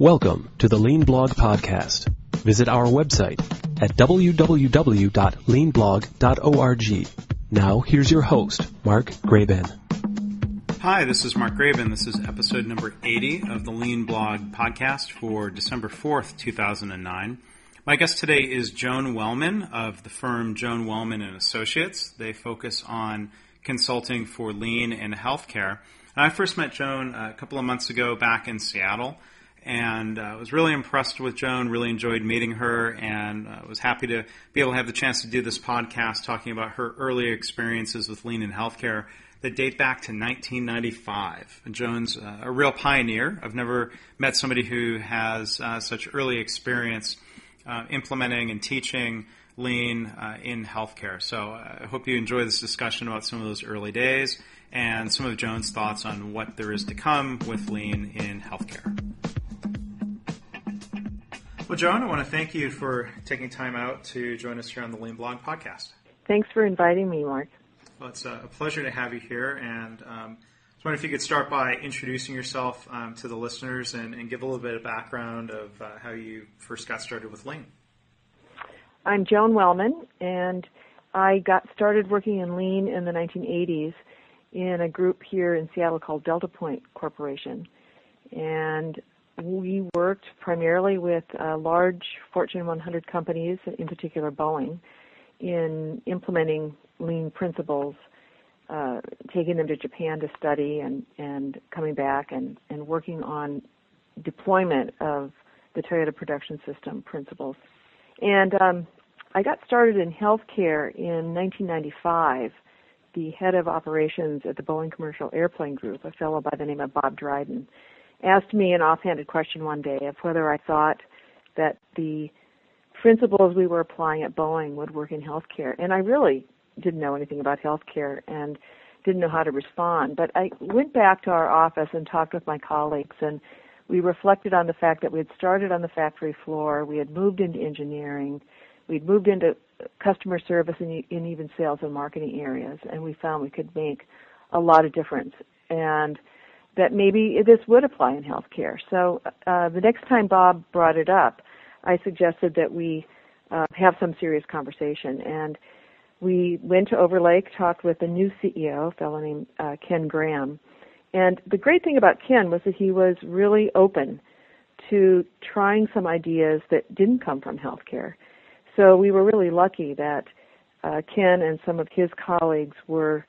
Welcome to the Lean Blog Podcast. Visit our website at www.leanblog.org. Now, here's your host, Mark Graban. Hi, this is Mark Graban. This is episode number 80 of the Lean Blog Podcast for December 4th, 2009. My guest today is Joan Wellman of the firm Joan Wellman and Associates. They focus on consulting for lean in healthcare. And I first met Joan a couple of months ago back in Seattle and uh, was really impressed with Joan. Really enjoyed meeting her, and uh, was happy to be able to have the chance to do this podcast talking about her early experiences with lean in healthcare that date back to 1995. Joan's uh, a real pioneer. I've never met somebody who has uh, such early experience uh, implementing and teaching lean uh, in healthcare. So I hope you enjoy this discussion about some of those early days and some of Joan's thoughts on what there is to come with lean in healthcare. Well, Joan, I want to thank you for taking time out to join us here on the Lean Blog podcast. Thanks for inviting me, Mark. Well, it's a pleasure to have you here. And um, I was wondering if you could start by introducing yourself um, to the listeners and, and, give a little bit of background of uh, how you first got started with Lean. I'm Joan Wellman, and I got started working in Lean in the 1980s in a group here in Seattle called Delta Point Corporation. And we worked primarily with uh, large Fortune 100 companies, in particular Boeing, in implementing lean principles, uh, taking them to Japan to study and, and coming back and, and working on deployment of the Toyota production system principles. And um, I got started in healthcare in 1995. The head of operations at the Boeing Commercial Airplane Group, a fellow by the name of Bob Dryden, asked me an offhanded question one day of whether I thought that the principles we were applying at Boeing would work in healthcare. And I really didn't know anything about healthcare and didn't know how to respond. But I went back to our office and talked with my colleagues and we reflected on the fact that we had started on the factory floor, we had moved into engineering, we'd moved into customer service and, and even sales and marketing areas, and we found we could make a lot of difference. And that maybe this would apply in healthcare. So uh, the next time Bob brought it up, I suggested that we uh, have some serious conversation. And we went to Overlake, talked with the new CEO, a fellow named uh, Ken Graham. And the great thing about Ken was that he was really open to trying some ideas that didn't come from healthcare. So we were really lucky that uh, Ken and some of his colleagues were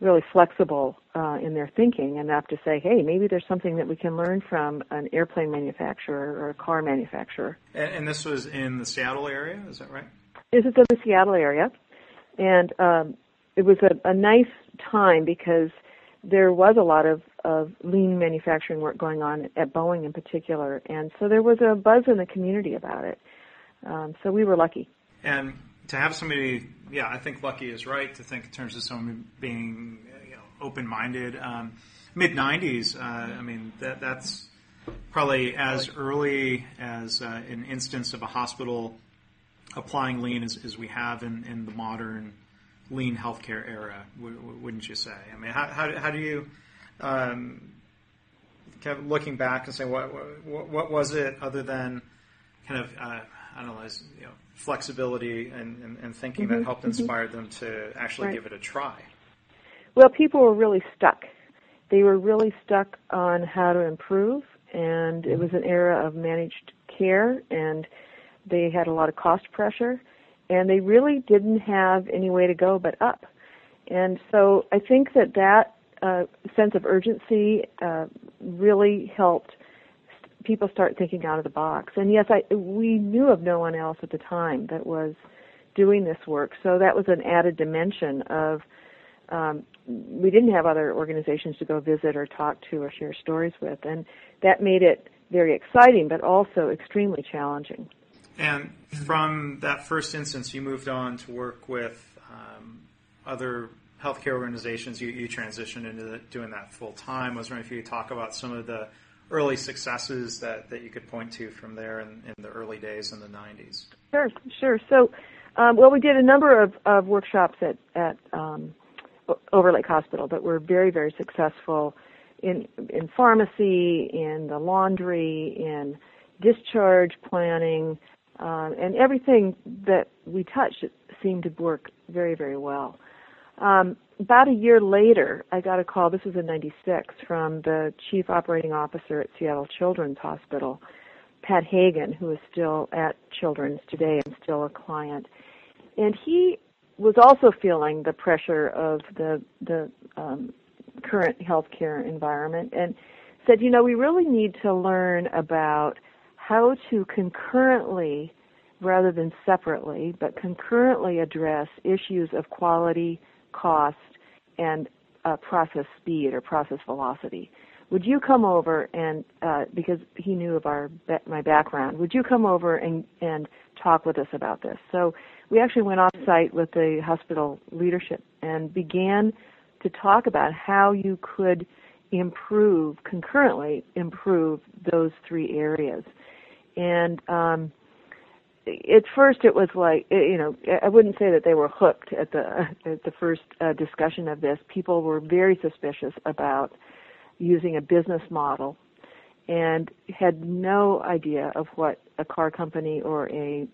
really flexible uh, in their thinking enough to say, hey, maybe there's something that we can learn from an airplane manufacturer or a car manufacturer. And, and this was in the Seattle area, is that right? This is in the Seattle area, and um, it was a, a nice time because there was a lot of, of lean manufacturing work going on at Boeing in particular, and so there was a buzz in the community about it. Um, so we were lucky. And to have somebody, yeah, I think lucky is right to think in terms of someone being you know, open-minded. Um, Mid '90s, uh, I mean, that, that's probably as early as uh, an instance of a hospital applying lean as, as we have in, in the modern lean healthcare era, wouldn't you say? I mean, how, how, how do you, um, looking back and say, what, what, what was it other than kind of, uh, I don't know, you know, flexibility and, and, and thinking mm-hmm, that helped mm-hmm. inspire mm-hmm. them to actually right. give it a try? Well, people were really stuck. They were really stuck on how to improve, and it was an era of managed care, and they had a lot of cost pressure, and they really didn't have any way to go but up. And so I think that that uh, sense of urgency uh, really helped people start thinking out of the box. And yes, I we knew of no one else at the time that was doing this work, so that was an added dimension of. Um, we didn't have other organizations to go visit or talk to or share stories with, and that made it very exciting, but also extremely challenging. And from that first instance, you moved on to work with um, other healthcare organizations. You, you transitioned into the, doing that full time. I was wondering if you could talk about some of the early successes that, that you could point to from there in, in the early days in the 90s? Sure, sure. So, um, well, we did a number of, of workshops at, at um, Overlake Hospital that were very, very successful in in pharmacy, in the laundry, in discharge planning, uh, and everything that we touched seemed to work very very well. Um, about a year later, I got a call. This was in '96 from the chief operating officer at Seattle Children's Hospital, Pat Hagan, who is still at Children's today and still a client, and he was also feeling the pressure of the the um, current healthcare environment and said, you know, we really need to learn about how to concurrently, rather than separately, but concurrently address issues of quality, cost, and uh, process speed or process velocity. Would you come over and uh, because he knew of our my background, would you come over and and talk with us about this? So we actually went off site with the hospital leadership and began to talk about how you could improve concurrently improve those three areas. And um, at first, it was like you know I wouldn't say that they were hooked at the at the first uh, discussion of this. People were very suspicious about using a business model and had no idea of what a car company or a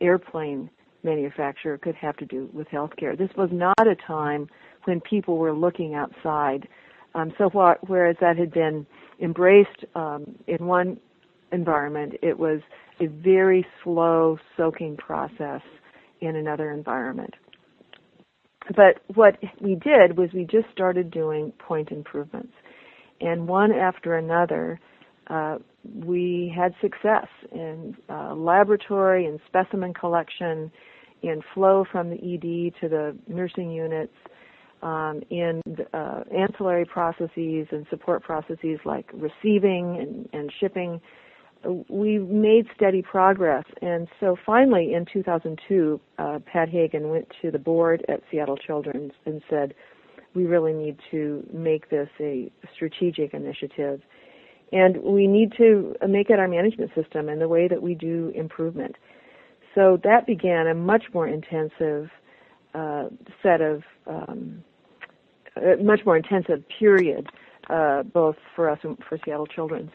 airplane manufacturer could have to do with healthcare. This was not a time when people were looking outside. Um, so what, whereas that had been embraced um, in one environment, it was a very slow soaking process in another environment. But what we did was we just started doing point improvements. And one after another, uh, we had success in uh, laboratory and specimen collection, in flow from the ED to the nursing units, um, in uh, ancillary processes and support processes like receiving and, and shipping. We made steady progress, and so finally in 2002, uh, Pat Hagan went to the board at Seattle Children's and said, "We really need to make this a strategic initiative." and we need to make it our management system and the way that we do improvement. So that began a much more intensive uh, set of um, much more intensive period, uh, both for us and for Seattle Children's.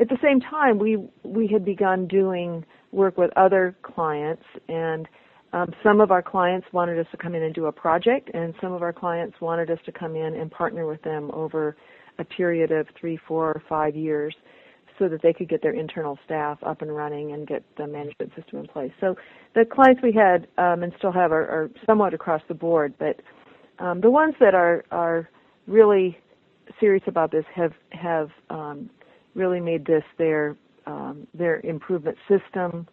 At the same time, we we had begun doing work with other clients, and um, some of our clients wanted us to come in and do a project, and some of our clients wanted us to come in and partner with them over a period of three, four, or five years so that they could get their internal staff up and running and get the management system in place. So the clients we had um, and still have are, are, somewhat across the board, but um, the ones that are are really serious about this have have um, really made this their um, their improvement system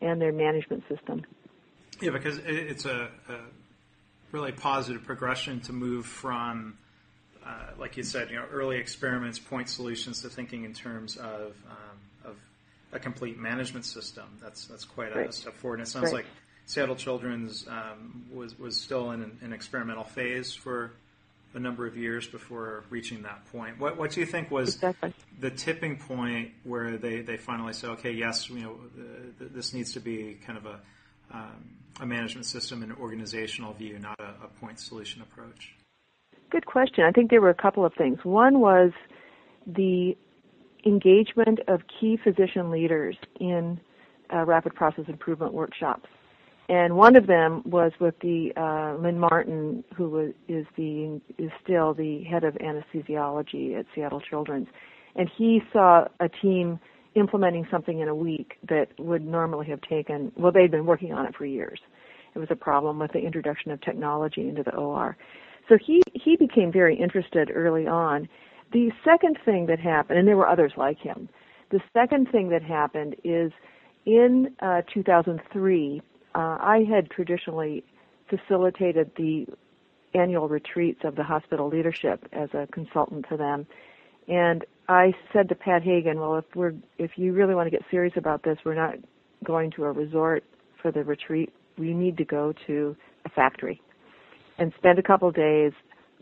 and their management system. Yeah, because it's a, a really positive progression to move from uh, like you said, you know, early experiments, point solutions to thinking in terms of um, of a complete management system. That's that's quite right. a step forward. And it sounds right. like Seattle Children's um, was was still in an, an, experimental phase for a number of years before reaching that point. What what do you think was exactly. the tipping point where they, they finally say, okay, yes, you know, this needs to be kind of a um, a management system and organizational view, not a, a point solution approach. Good question. I think there were a couple of things. One was the engagement of key physician leaders in uh, rapid process improvement workshops. And one of them was with the uh, Lynn Martin, who is the is still the head of anesthesiology at Seattle Children's, and he saw a team implementing something in a week that would normally have taken well they'd been working on it for years. It was a problem with the introduction of technology into the OR. So he, he became very interested early on. The second thing that happened, and there were others like him, the second thing that happened is in uh, 2003, uh, I had traditionally facilitated the annual retreats of the hospital leadership as a consultant to them. And I said to Pat Hagan, well, if we're, if you really want to get serious about this, we're not going to a resort for the retreat. We need to go to a factory and spend a couple days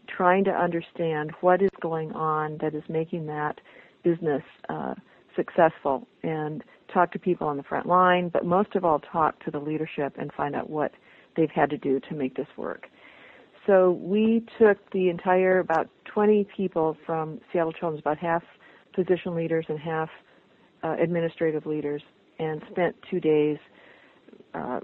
trying to understand what is going on that is making that business uh, successful and talk to people on the front line, but most of all talk to the leadership and find out what they've had to do to make this work. so we took the entire about 20 people from Seattle Children's, about half physician leaders and half uh, administrative leaders, and spent two days uh,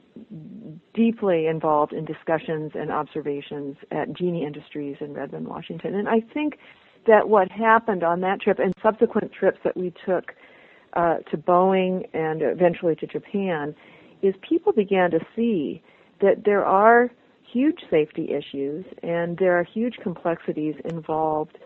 deeply involved in discussions and observations at Genie Industries in Redmond, Washington. And I think that what happened on that trip and subsequent trips that we took uh, to Boeing and eventually to Japan is people began to see that there are huge safety issues and there are huge complexities involved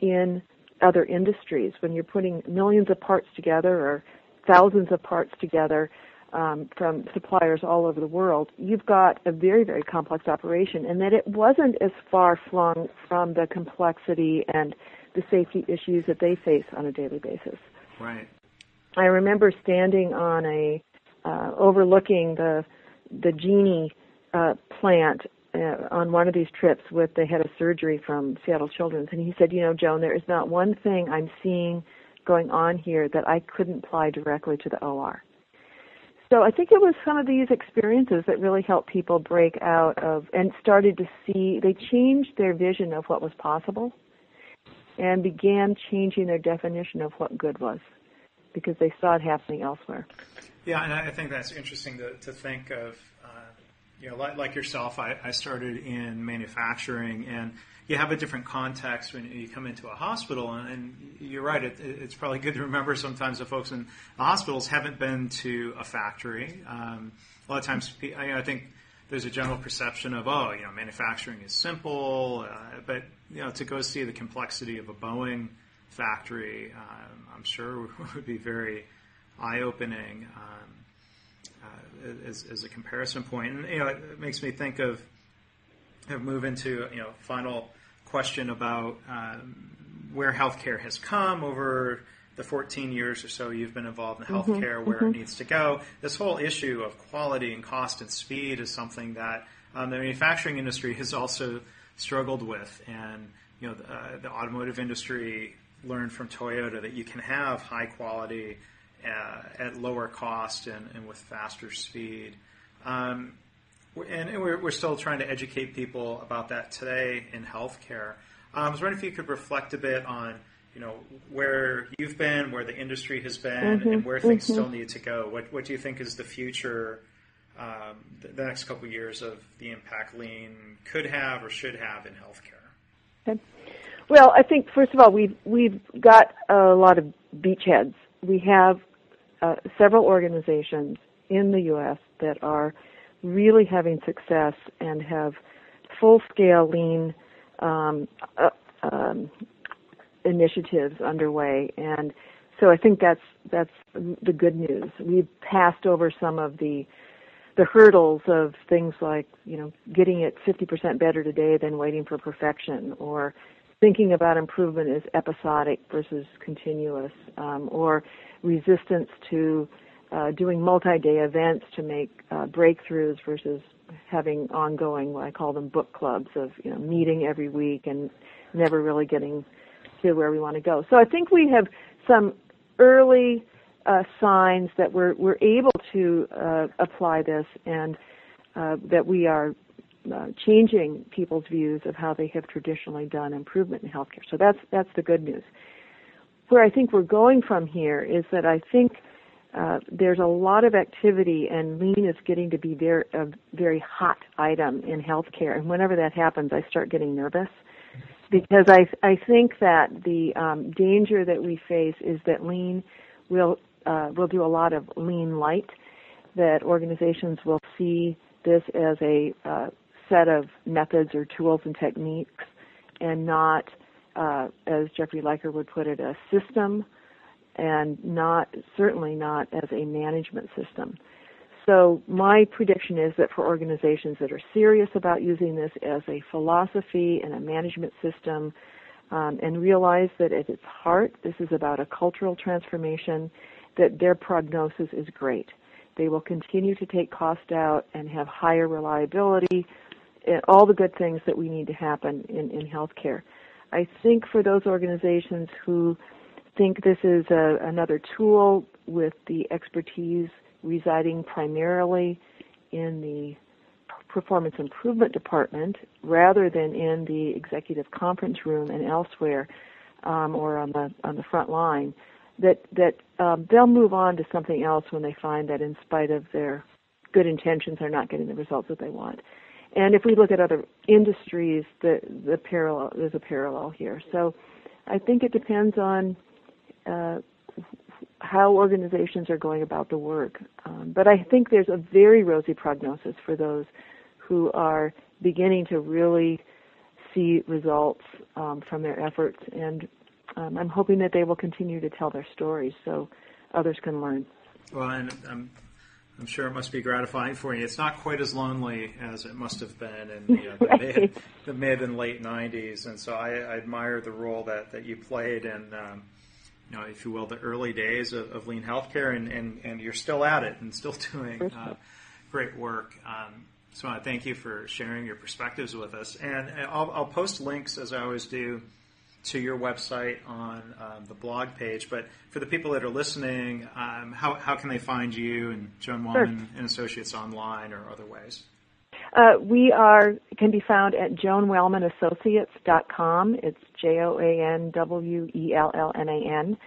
in other industries when you're putting millions of parts together or thousands of parts together um, from suppliers all over the world, you've got a very, very complex operation, and that it wasn't as far flung from the complexity and the safety issues that they face on a daily basis. Right. I remember standing on a uh, overlooking the the Genie uh, plant uh, on one of these trips with the head of surgery from Seattle Children's, and he said, "You know, Joan, there is not one thing I'm seeing going on here that I couldn't apply directly to the OR." So I think it was some of these experiences that really helped people break out of and started to see. They changed their vision of what was possible, and began changing their definition of what good was, because they saw it happening elsewhere. Yeah, and I think that's interesting to, to think of you know, like, like yourself, I, I started in manufacturing, and you have a different context when you come into a hospital. And, and you're right; it, it's probably good to remember sometimes the folks in the hospitals haven't been to a factory. Um, a lot of times, I, I think there's a general perception of, oh, you know, manufacturing is simple, uh, but you know, to go see the complexity of a Boeing factory, um, I'm sure would be very eye-opening. Um, as, as a comparison point. And you know, it makes me think of, of move into you know final question about um, where healthcare has come over the 14 years or so you've been involved in mm-hmm, healthcare, mm-hmm, where mm-hmm. it needs to go. This whole issue of quality and cost and speed is something that um, the manufacturing industry has also struggled with, and you know the, uh, the automotive industry learned from Toyota that you can have high quality uh, at lower cost and, and, with faster speed. Um, and, and we're, we're, still trying to educate people about that today in healthcare. Um, I was wondering if you could reflect a bit on, you know, where you've been, where the industry has been, mm-hmm, and where things mm-hmm. still need to go. What, what do you think is the future, um, the, the, next couple of years of the impact lean could have or should have in healthcare? Okay. Well, I think first of all, we've we've got a lot of beachheads. We have uh, several organizations in the U.S. that are really having success and have full-scale lean um, uh, um, initiatives underway, and so I think that's that's the good news. We've passed over some of the the hurdles of things like you know getting it 50% better today than waiting for perfection, or thinking about improvement as episodic versus continuous, um, or resistance to uh, doing multi-day events to make uh, breakthroughs versus having ongoing, what I call them book clubs of you know meeting every week and never really getting to where we want to go. So I think we have some early uh, signs that we're we're able to uh, apply this and uh, that we are uh, changing people's views of how they have traditionally done improvement in healthcare. So that's that's the good news where I think we're going from here is that I think uh, there's a lot of activity, and lean is getting to be very, a very hot item in healthcare. And whenever that happens, I start getting nervous because I I think that the um, danger that we face is that lean will uh, will do a lot of lean light. That organizations will see this as a uh, set of methods or tools and techniques, and not uh, as Jeffrey Liker would put it, a system and not certainly not as a management system. So my prediction is that for organizations that are serious about using this as a philosophy and a management system, um, and realize that at its heart this is about a cultural transformation, that their prognosis is great. They will continue to take cost out and have higher reliability, and all the good things that we need to happen in, in healthcare. I think for those organizations who think this is a, another tool with the expertise residing primarily in the performance improvement department rather than in the executive conference room and elsewhere um, or on the on the front line that that um, they'll move on to something else when they find that in spite of their good intentions they're not getting the results that they want and if we look at other industries the the parallel there's a parallel here so I think it depends on uh, how organizations are going about the work. Um, but I think there's a very rosy prognosis for those who are beginning to really see results um, from their efforts, and um, I'm hoping that they will continue to tell their stories so others can learn. Well, and I'm, I'm sure it must be gratifying for you. It's not quite as lonely as it must have been in you know, the, right. mid, the, mid, and late 90s, and so I, I, admire the role that, that you played and um, you know, if you will, the early days of, of lean healthcare, and, and, and you're still at it and still doing uh, great work. Um, so I thank you for sharing your perspectives with us. And I'll, I'll post links, as I always do, to your website on um, the blog page. But for the people that are listening, um, how, how can they find you and Joan Wellman sure. and Associates online or other ways? Uh, we are can be found at joanwellmanassociates.com. It's J O A N W E L L N A N,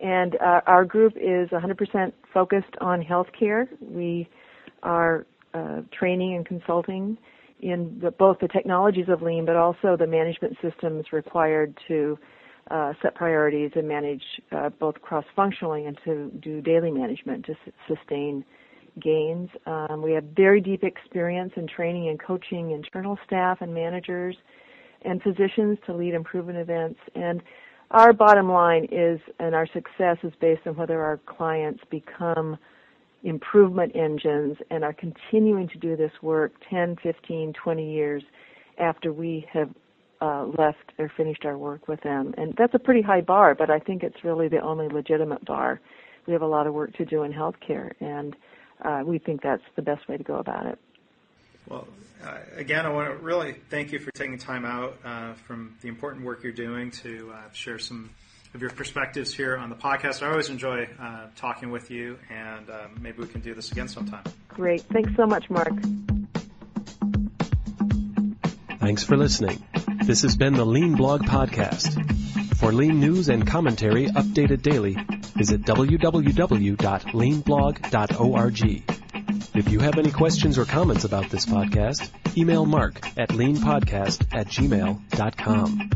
and uh, our group is 100% focused on healthcare. We are uh, training and consulting in the, both the technologies of lean, but also the management systems required to uh, set priorities and manage uh, both cross-functionally and to do daily management to s- sustain gains. Um, we have very deep experience in training and coaching internal staff and managers and physicians to lead improvement events. And our bottom line is, and our success is based on whether our clients become improvement engines and are continuing to do this work 10, 15, 20 years after we have uh, left or finished our work with them. And that's a pretty high bar, but I think it's really the only legitimate bar. We have a lot of work to do in healthcare, and uh, we think that's the best way to go about it. Well, uh, again, I want to really thank you for taking time out uh, from the important work you're doing to uh, share some of your perspectives here on the podcast. I always enjoy uh, talking with you, and uh, maybe we can do this again sometime. Great. Thanks so much, Mark. Thanks for listening. This has been the Lean Blog Podcast. For lean news and commentary updated daily, visit www.leanblog.org. If you have any questions or comments about this podcast, email mark at leanpodcast at gmail.com.